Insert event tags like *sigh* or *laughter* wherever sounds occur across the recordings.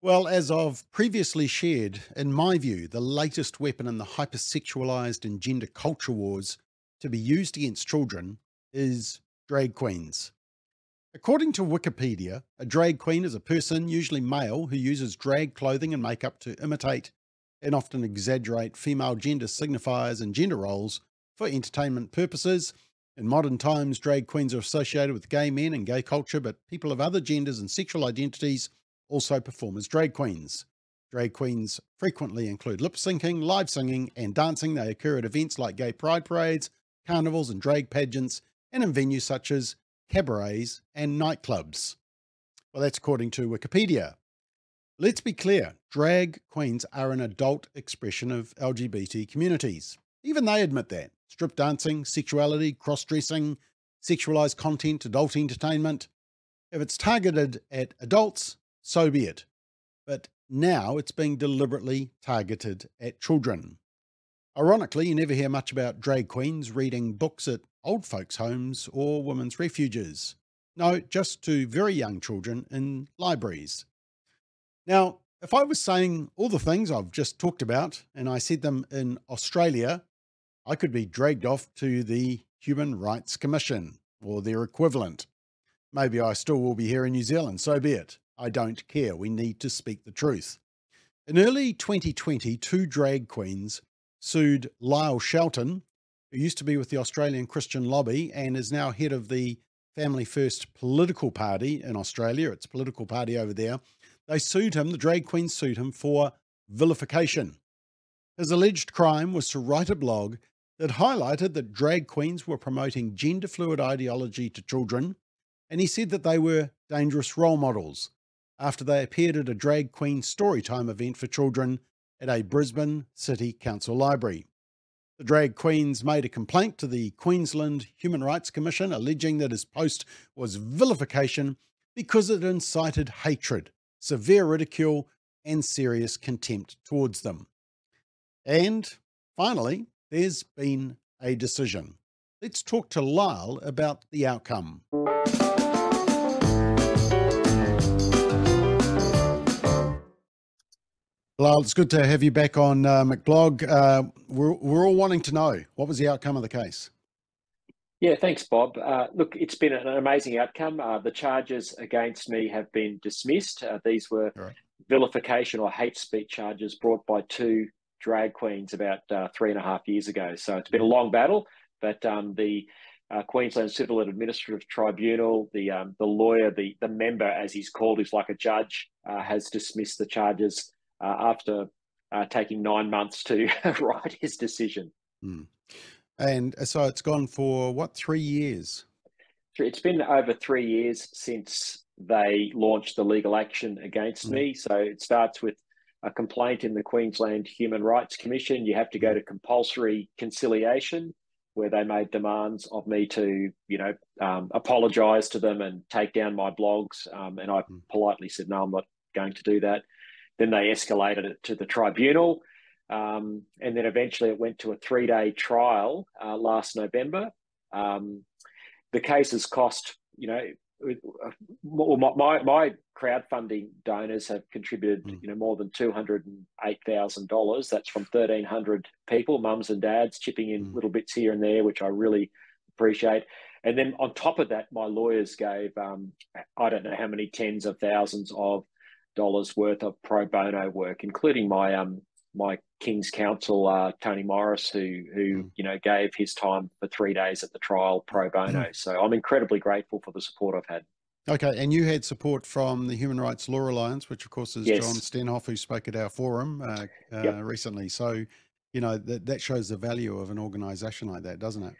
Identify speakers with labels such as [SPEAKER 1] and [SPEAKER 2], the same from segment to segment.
[SPEAKER 1] Well, as I've previously shared, in my view, the latest weapon in the hypersexualized and gender culture wars to be used against children is drag queens. According to Wikipedia, a drag queen is a person, usually male, who uses drag clothing and makeup to imitate and often exaggerate female gender signifiers and gender roles for entertainment purposes. In modern times, drag queens are associated with gay men and gay culture, but people of other genders and sexual identities also perform as drag queens. Drag queens frequently include lip syncing, live singing, and dancing. They occur at events like gay pride parades, carnivals, and drag pageants, and in venues such as cabarets and nightclubs. Well, that's according to Wikipedia. Let's be clear drag queens are an adult expression of LGBT communities. Even they admit that. Strip dancing, sexuality, cross dressing, sexualized content, adult entertainment. If it's targeted at adults, so be it. But now it's being deliberately targeted at children. Ironically, you never hear much about drag queens reading books at old folks' homes or women's refuges. No, just to very young children in libraries. Now, if I was saying all the things I've just talked about and I said them in Australia, I could be dragged off to the Human Rights Commission or their equivalent. Maybe I still will be here in New Zealand, so be it. I don't care. We need to speak the truth. In early 2020, two drag queens sued Lyle Shelton, who used to be with the Australian Christian Lobby and is now head of the Family First political party in Australia. It's political party over there. They sued him, the drag queens sued him for vilification. His alleged crime was to write a blog that highlighted that drag queens were promoting gender fluid ideology to children, and he said that they were dangerous role models after they appeared at a drag queen storytime event for children at a Brisbane City Council library. The drag queens made a complaint to the Queensland Human Rights Commission alleging that his post was vilification because it incited hatred, severe ridicule, and serious contempt towards them. And finally, there's been a decision. Let's talk to Lyle about the outcome. Lyle, it's good to have you back on uh, McBlog. Uh, we're, we're all wanting to know what was the outcome of the case?
[SPEAKER 2] Yeah, thanks, Bob. Uh, look, it's been an amazing outcome. Uh, the charges against me have been dismissed. Uh, these were right. vilification or hate speech charges brought by two drag queens about uh, three and a half years ago. So it's been a long battle, but um, the Queensland Civil and Administrative Tribunal, the um, the lawyer, the the member, as he's called, who's like a judge, has dismissed the charges uh, after uh, taking nine months to *laughs* write his decision.
[SPEAKER 1] Mm. And uh, so it's gone for what, three years?
[SPEAKER 2] It's been over three years since they launched the legal action against mm. me. So it starts with a complaint in the Queensland Human Rights Commission. You have to go hmm. to compulsory conciliation, where they made demands of me to, you know, um, apologise to them and take down my blogs. Um, and I mm. politely said, no, I'm not going to do that. Then they escalated it to the tribunal. Um, and then eventually it went to a three day trial uh, last November. Um, the case has cost, you know, my, my crowdfunding donors have contributed, mm. you know, more than two hundred and eight thousand dollars. That's from thirteen hundred people, mums and dads, chipping in mm. little bits here and there, which I really appreciate. And then on top of that, my lawyers gave um, I don't know how many tens of thousands of dollars worth of pro bono work, including my um my King's Counsel uh, Tony Morris, who who mm. you know gave his time for three days at the trial pro bono. Mm. So I'm incredibly grateful for the support I've had.
[SPEAKER 1] Okay, and you had support from the Human Rights Law Alliance, which of course is yes. John Steenhof, who spoke at our forum uh, uh, yep. recently. So, you know that that shows the value of an organisation like that, doesn't it?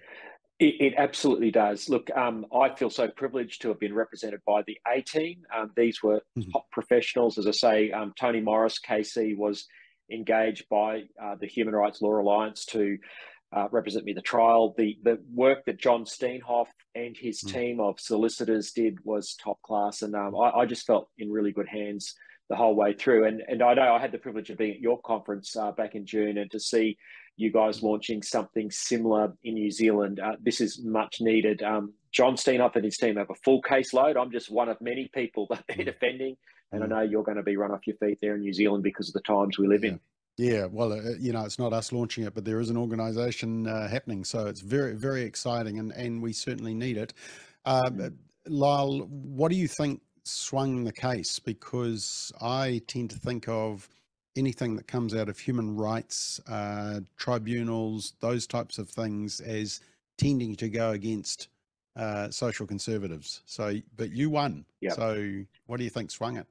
[SPEAKER 2] It, it, absolutely does. Look, um, I feel so privileged to have been represented by the A team. Um, these were mm-hmm. top professionals. As I say, um, Tony Morris, KC, was engaged by uh, the Human Rights Law Alliance to uh, represent me the trial. The the work that John Steenhof and his mm-hmm. team of solicitors did was top class, and um, I, I, just felt in really good hands the whole way through. And and I know I had the privilege of being at your conference uh, back in June and to see you guys launching something similar in New Zealand. Uh, this is much needed. Um, John Steenhof and his team have a full caseload. I'm just one of many people that they're mm. defending, and. I know you're going to be run off your feet there in New Zealand because of the times we live
[SPEAKER 1] yeah.
[SPEAKER 2] in.
[SPEAKER 1] Yeah, well, uh, you know, it's not us launching it, but there is an organisation uh, happening, so it's very, very exciting, and and we certainly need it. Mm. Lyle, what do you think swung the case? Because I tend to think of anything that comes out of human rights uh, tribunals, those types of things, as tending to go against uh, social conservatives. So, but you won. Yep. So, what do you think swung it?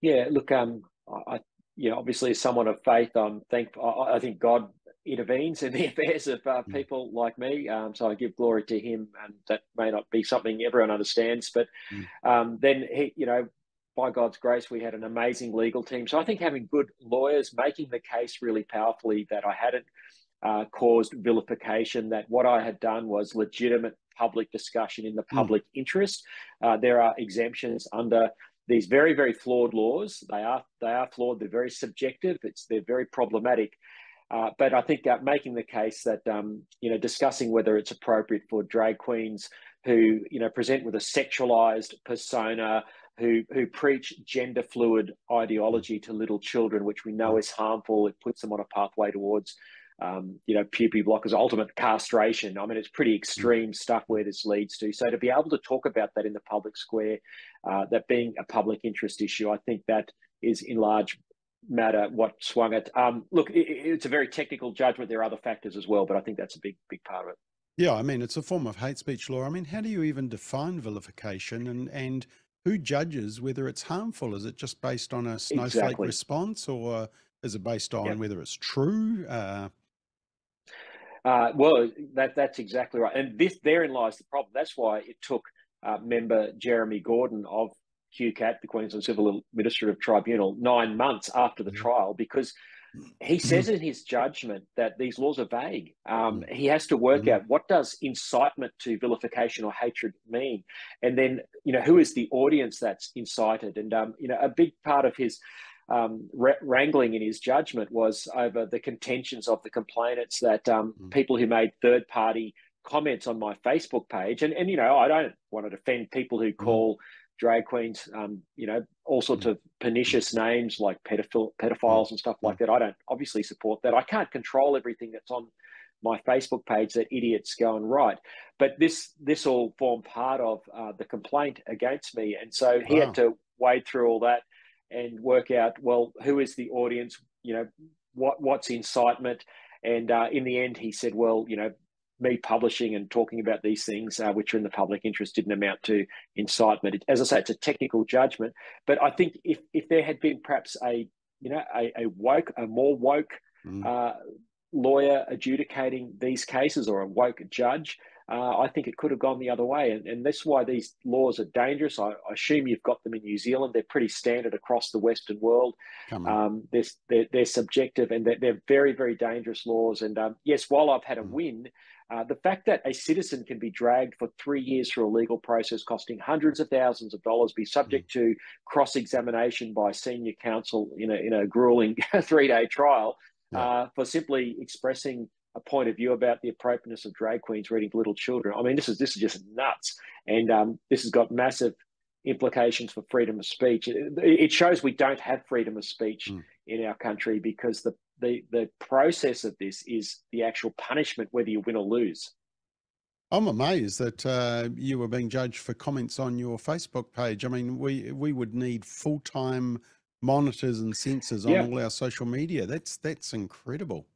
[SPEAKER 2] Yeah, look, um, I, you know, obviously, as someone of faith, I'm thankful. I, I think God intervenes in the *laughs* affairs of uh, mm. people mm. like me. Um, so I give glory to Him, and that may not be something everyone understands, but mm. um, then he, you know, by God's grace, we had an amazing legal team. So I think having good lawyers making the case really powerfully that I hadn't uh, caused vilification, that what I had done was legitimate public discussion in the hmm. public mm. interest. Uh, there are exemptions under these very, very flawed laws. They are they are flawed. They're very subjective. It's they're very problematic. Uh, but I think uh, making the case that um, you know discussing whether it's appropriate for drag queens who you know present with a sexualized persona, who who preach gender fluid ideology to little children, which we know is harmful. It puts them on a pathway towards um, you know, puberty blockers, ultimate castration. I mean, it's pretty extreme stuff where this leads to. So to be able to talk about that in the public square, uh, that being a public interest issue, I think that is in large matter what swung it. Um, look, it, it's a very technical judgment. There are other factors as well, but I think that's a big, big part of it.
[SPEAKER 1] Yeah, I mean, it's a form of hate speech law. I mean, how do you even define vilification and and who judges whether it's harmful? Is it just based on a snowflake exactly. response, or is it based on yep. whether it's true? Uh,
[SPEAKER 2] uh, well, that that's exactly right, and this therein lies the problem. That's why it took uh, member Jeremy Gordon of QCAT, the Queensland Civil Administrative Tribunal, nine months after the mm-hmm. trial because he mm-hmm. says in his judgment that these laws are vague. Um, mm-hmm. he has to work out what does incitement to vilification or hatred mean, and then you know who is the audience that's incited. And um, you know a big part of his um, wrangling in his judgment was over the contentions of the complainants that um, mm. people who made third party comments on my Facebook page, and, and you know, I don't want to defend people who mm. call mm. Drag queens, um, you know, all sorts mm. of pernicious names like pedophile, pedophiles mm. and stuff like that. I don't obviously support that. I can't control everything that's on my Facebook page that idiots go and write. But this this all formed part of uh, the complaint against me, and so he wow. had to wade through all that and work out well who is the audience you know what what's incitement and uh, in the end he said well you know me publishing and talking about these things uh, which are in the public interest didn't amount to incitement as i say it's a technical judgment but i think if if there had been perhaps a you know a, a woke a more woke mm. uh, lawyer adjudicating these cases or a woke judge uh, I think it could have gone the other way. And, and that's why these laws are dangerous. I, I, assume you've got them in New Zealand. They're pretty standard across the Western world. Um, they're, they're, they're, subjective and they're, they're, very, very dangerous laws. And um, yes, while I've had a mm. win, uh, the fact that a citizen can be dragged for three years through a legal process costing hundreds of thousands of dollars, be subject mm. to cross examination by senior counsel in a, in a grueling *laughs* three day trial yeah. uh, for simply expressing a point of view about the appropriateness of drag queens reading to little children. I mean, this is this is just nuts, and um, this has got massive implications for freedom of speech. It, it shows we don't have freedom of speech mm. in our country because the, the the process of this is the actual punishment, whether you win or lose.
[SPEAKER 1] I'm amazed that uh, you were being judged for comments on your Facebook page. I mean, we we would need full time monitors and censors on yeah. all our social media. That's that's incredible.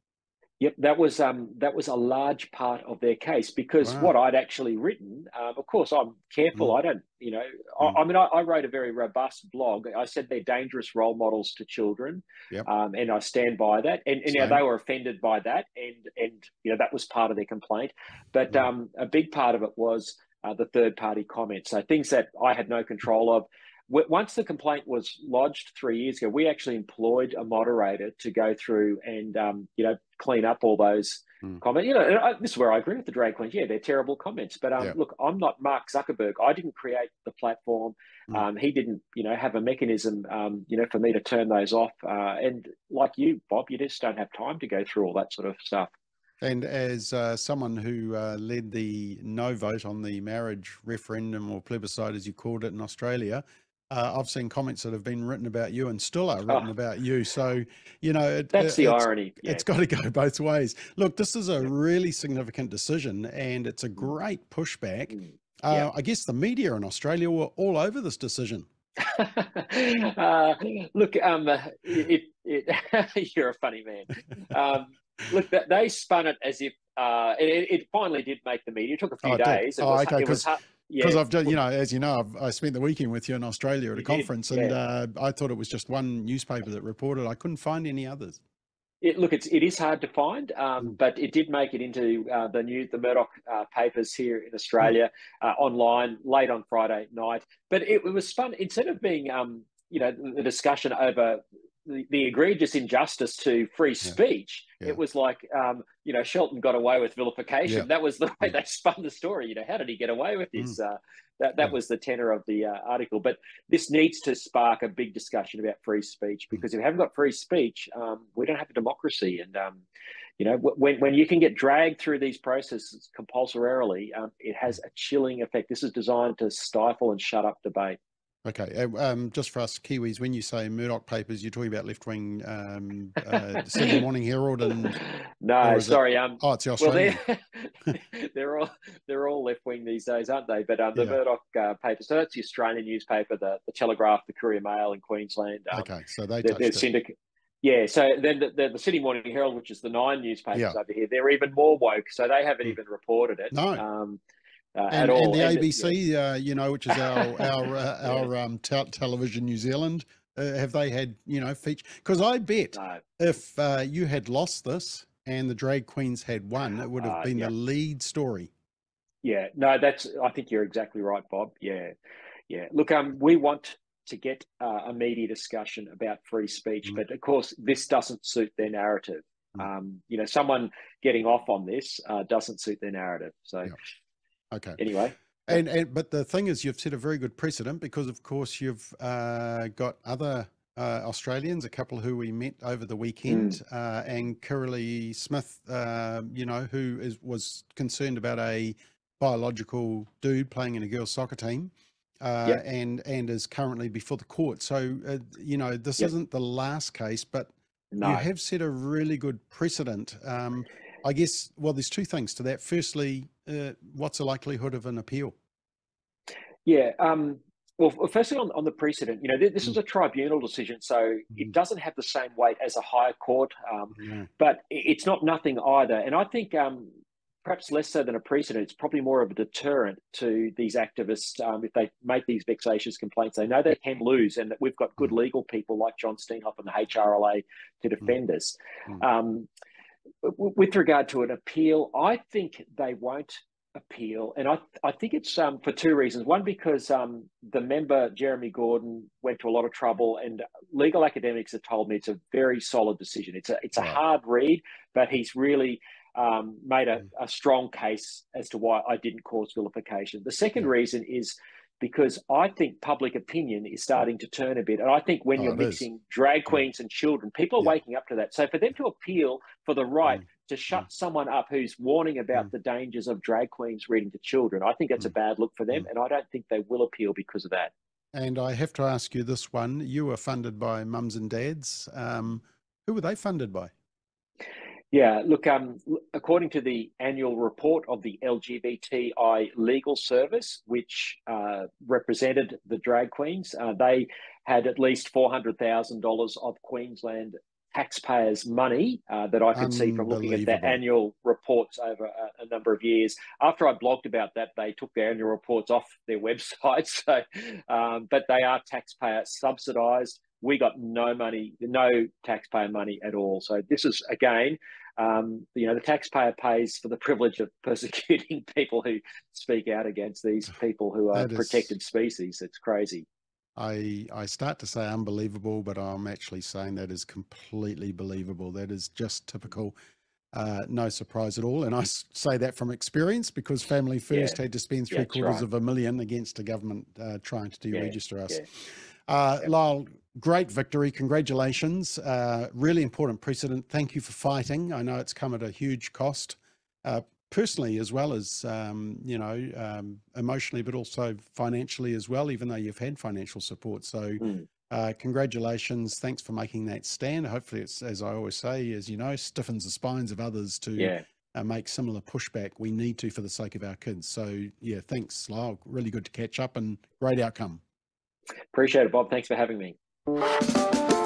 [SPEAKER 2] Yep, that was um, that was a large part of their case because wow. what I'd actually written, um, of course, I'm careful. Mm. I don't, you know, mm. I, I, mean, I, I, wrote a very robust blog. I said they're dangerous role models to children, yep. um, and I stand by that. And, and you know, they were offended by that, and and you know that was part of their complaint. But mm. um, a big part of it was uh, the third party comments. So things that I had no control of once the complaint was lodged three years ago, we actually employed a moderator to go through and um, you know clean up all those mm. comment. You know, I, this is where I agree with the drag queens. Yeah, they're terrible comments. But um, look, I'm not Mark Zuckerberg. I didn't create the platform. Mm. Um, he didn't, you know, have a mechanism, um, you know, for me to turn those off. Uh, and like you, Bob, you just don't have time to go through all that sort of stuff.
[SPEAKER 1] And as uh, someone who uh, led the no vote on the marriage referendum or plebiscite, as you called it in Australia, uh, I've seen comments that have been written about you and still are written oh. about you. So, you know,
[SPEAKER 2] it, that's it, the
[SPEAKER 1] it's,
[SPEAKER 2] irony.
[SPEAKER 1] Yeah. It's got to go *laughs* both ways. Look, this is a really significant decision and it's a mm. great pushback. Mm. Uh, yeah. I guess the media in Australia were all over this decision. *laughs*
[SPEAKER 2] uh, look, um, it, it, *laughs* you're a funny man. Um, look, they spun it as if uh, it, it, finally did make the media. It took a few oh, days.
[SPEAKER 1] It, oh, was, okay, it was because yeah. I've done, you know, as you know, I've, i spent the weekend with you in Australia at a conference, yeah. and uh, I thought it was just one newspaper that reported. I couldn't find any others.
[SPEAKER 2] It, look, it's it is hard to find, um, mm. but it did make it into uh, the new the Murdoch uh, papers here in Australia mm. online late on Friday night. But it, it was fun instead of being, um, you know, the discussion over the, the egregious injustice to free speech. Yeah. Yeah. It was like, um, you know, Shelton got away with vilification. Yeah. That was the way they *laughs* spun the story. You know, how did he get away with this? Mm. Uh, that that was the tenor of the uh, article. But this needs to spark a big discussion about free speech mm. because mm. if we haven't got free speech, um, we don't have a democracy. And um, you know, when when you can get dragged through these processes compulsorily, um, it has mm. a chilling effect. This is designed to stifle and shut up debate.
[SPEAKER 1] Okay, uh, um, just for us Kiwis, when you say Murdoch papers, you're talking about left wing um, uh, *laughs* Sydney Morning Herald and
[SPEAKER 2] no, sorry,
[SPEAKER 1] it, um, oh, it's the Australian.
[SPEAKER 2] Well, they're, *laughs* they're all they're all left wing these days, aren't they? But um, the yeah. Murdoch uh, paper, so that's the Australian newspaper, the, the Telegraph, the Courier Mail in Queensland.
[SPEAKER 1] Um, okay, so they they're, they're syndic-
[SPEAKER 2] Yeah, so then the, the, the, Sydney Morning Herald, which is the nine newspapers yeah. over here, they're even more woke, so they haven't mm. even reported it.
[SPEAKER 1] No. Uh, and, at all. And the and ABC, yeah. uh, you know, which is our *laughs* our uh, our um, te- television New Zealand, uh, have they had you know feature? Because I bet no. if uh, you had lost this and the drag queens had won, it would have uh, been the lead story.
[SPEAKER 2] Yeah, no, that's. I think you're exactly right, Bob. Yeah, yeah. Look, um, we want to get a media discussion about free speech, mm. but of course, this doesn't suit their narrative. Mm. Um, you know, someone getting off on this doesn't suit their narrative. So. Yeah.
[SPEAKER 1] Okay.
[SPEAKER 2] Anyway.
[SPEAKER 1] And, and but the thing is, you've set a very good precedent because, of course, you've uh, got other uh, Australians, a couple who we met over the weekend, mm. uh, and Kirralie Smith, uh, you know, who is was concerned about a biological dude playing in a girls' soccer team. Uh, yep. and and is currently before the court. So uh, you know this yep. isn't the last case, but no. you have set a really good precedent. Um, I guess, well, there's two things to that. Firstly, uh, what's the likelihood of an appeal?
[SPEAKER 2] Yeah. Um, well, firstly, on, on the precedent, you know, this is mm. a tribunal decision, so mm. it doesn't have the same weight as a higher court, um, yeah. but it's not nothing either. And I think um, perhaps less so than a precedent, it's probably more of a deterrent to these activists um, if they make these vexatious complaints. They know they can lose, and that we've got good mm. legal people like John Steenhof and the HRLA to defend mm. us. Mm. Um, with regard to an appeal, I think they won't appeal, and I I think it's um, for two reasons. One, because um, the member Jeremy Gordon went to a lot of trouble, and legal academics have told me it's a very solid decision. It's a it's a hard read, but he's really um, made a, mm. a, strong case as to why I didn't cause vilification. The second reason is because I think public opinion is starting to turn a bit. And I think when oh, you're mixing is. drag queens yeah. and children, people are yeah. waking up to that. So for them to appeal for the right mm. to shut mm. someone up who's warning about mm. the dangers of drag queens reading to children, I think that's a mm. bad look for them. Mm. And I don't think they will appeal because of that.
[SPEAKER 1] And I have to ask you this one. You were funded by mums and dads. Um, who were they funded by?
[SPEAKER 2] Yeah, look, um, according to the annual report of the LGBTI Legal Service, which uh, represented the drag queens, uh, they had at least $400,000 of Queensland taxpayers' money uh, that I could see from looking at their annual reports over a, a, number of years. After I blogged about that, they took their annual reports off their *laughs* website. So, um, but they are taxpayer subsidised. We got no money, no taxpayer money at all. So this is again um, you know, the taxpayer pays for the privilege of persecuting *laughs* people who speak out against these people who are protected species. It's crazy.
[SPEAKER 1] I I start to say unbelievable, but I'm actually saying that is completely believable. That is just typical. uh, no surprise at all. And I say that from experience because Family First yeah. had to spend three yeah, quarters right. of a million against a government uh, trying to deregister yeah, us. Uh, Lyle, great victory. Congratulations. Uh, really important precedent. Thank you for fighting. I know it's come at a huge cost, uh, personally as well as, um, you know, um, emotionally, but also financially as well, even though you've had financial support. So, mm. Uh, congratulations. Thanks for making that stand. Hopefully, it's, as I always say, as you know, stiffens the spines of others to yeah. uh, make similar pushback. We need to for the sake of our kids. So, yeah, thanks, Lyle. Really good to catch up and great outcome.
[SPEAKER 2] Appreciate it, Bob. Thanks for having me. Thank you.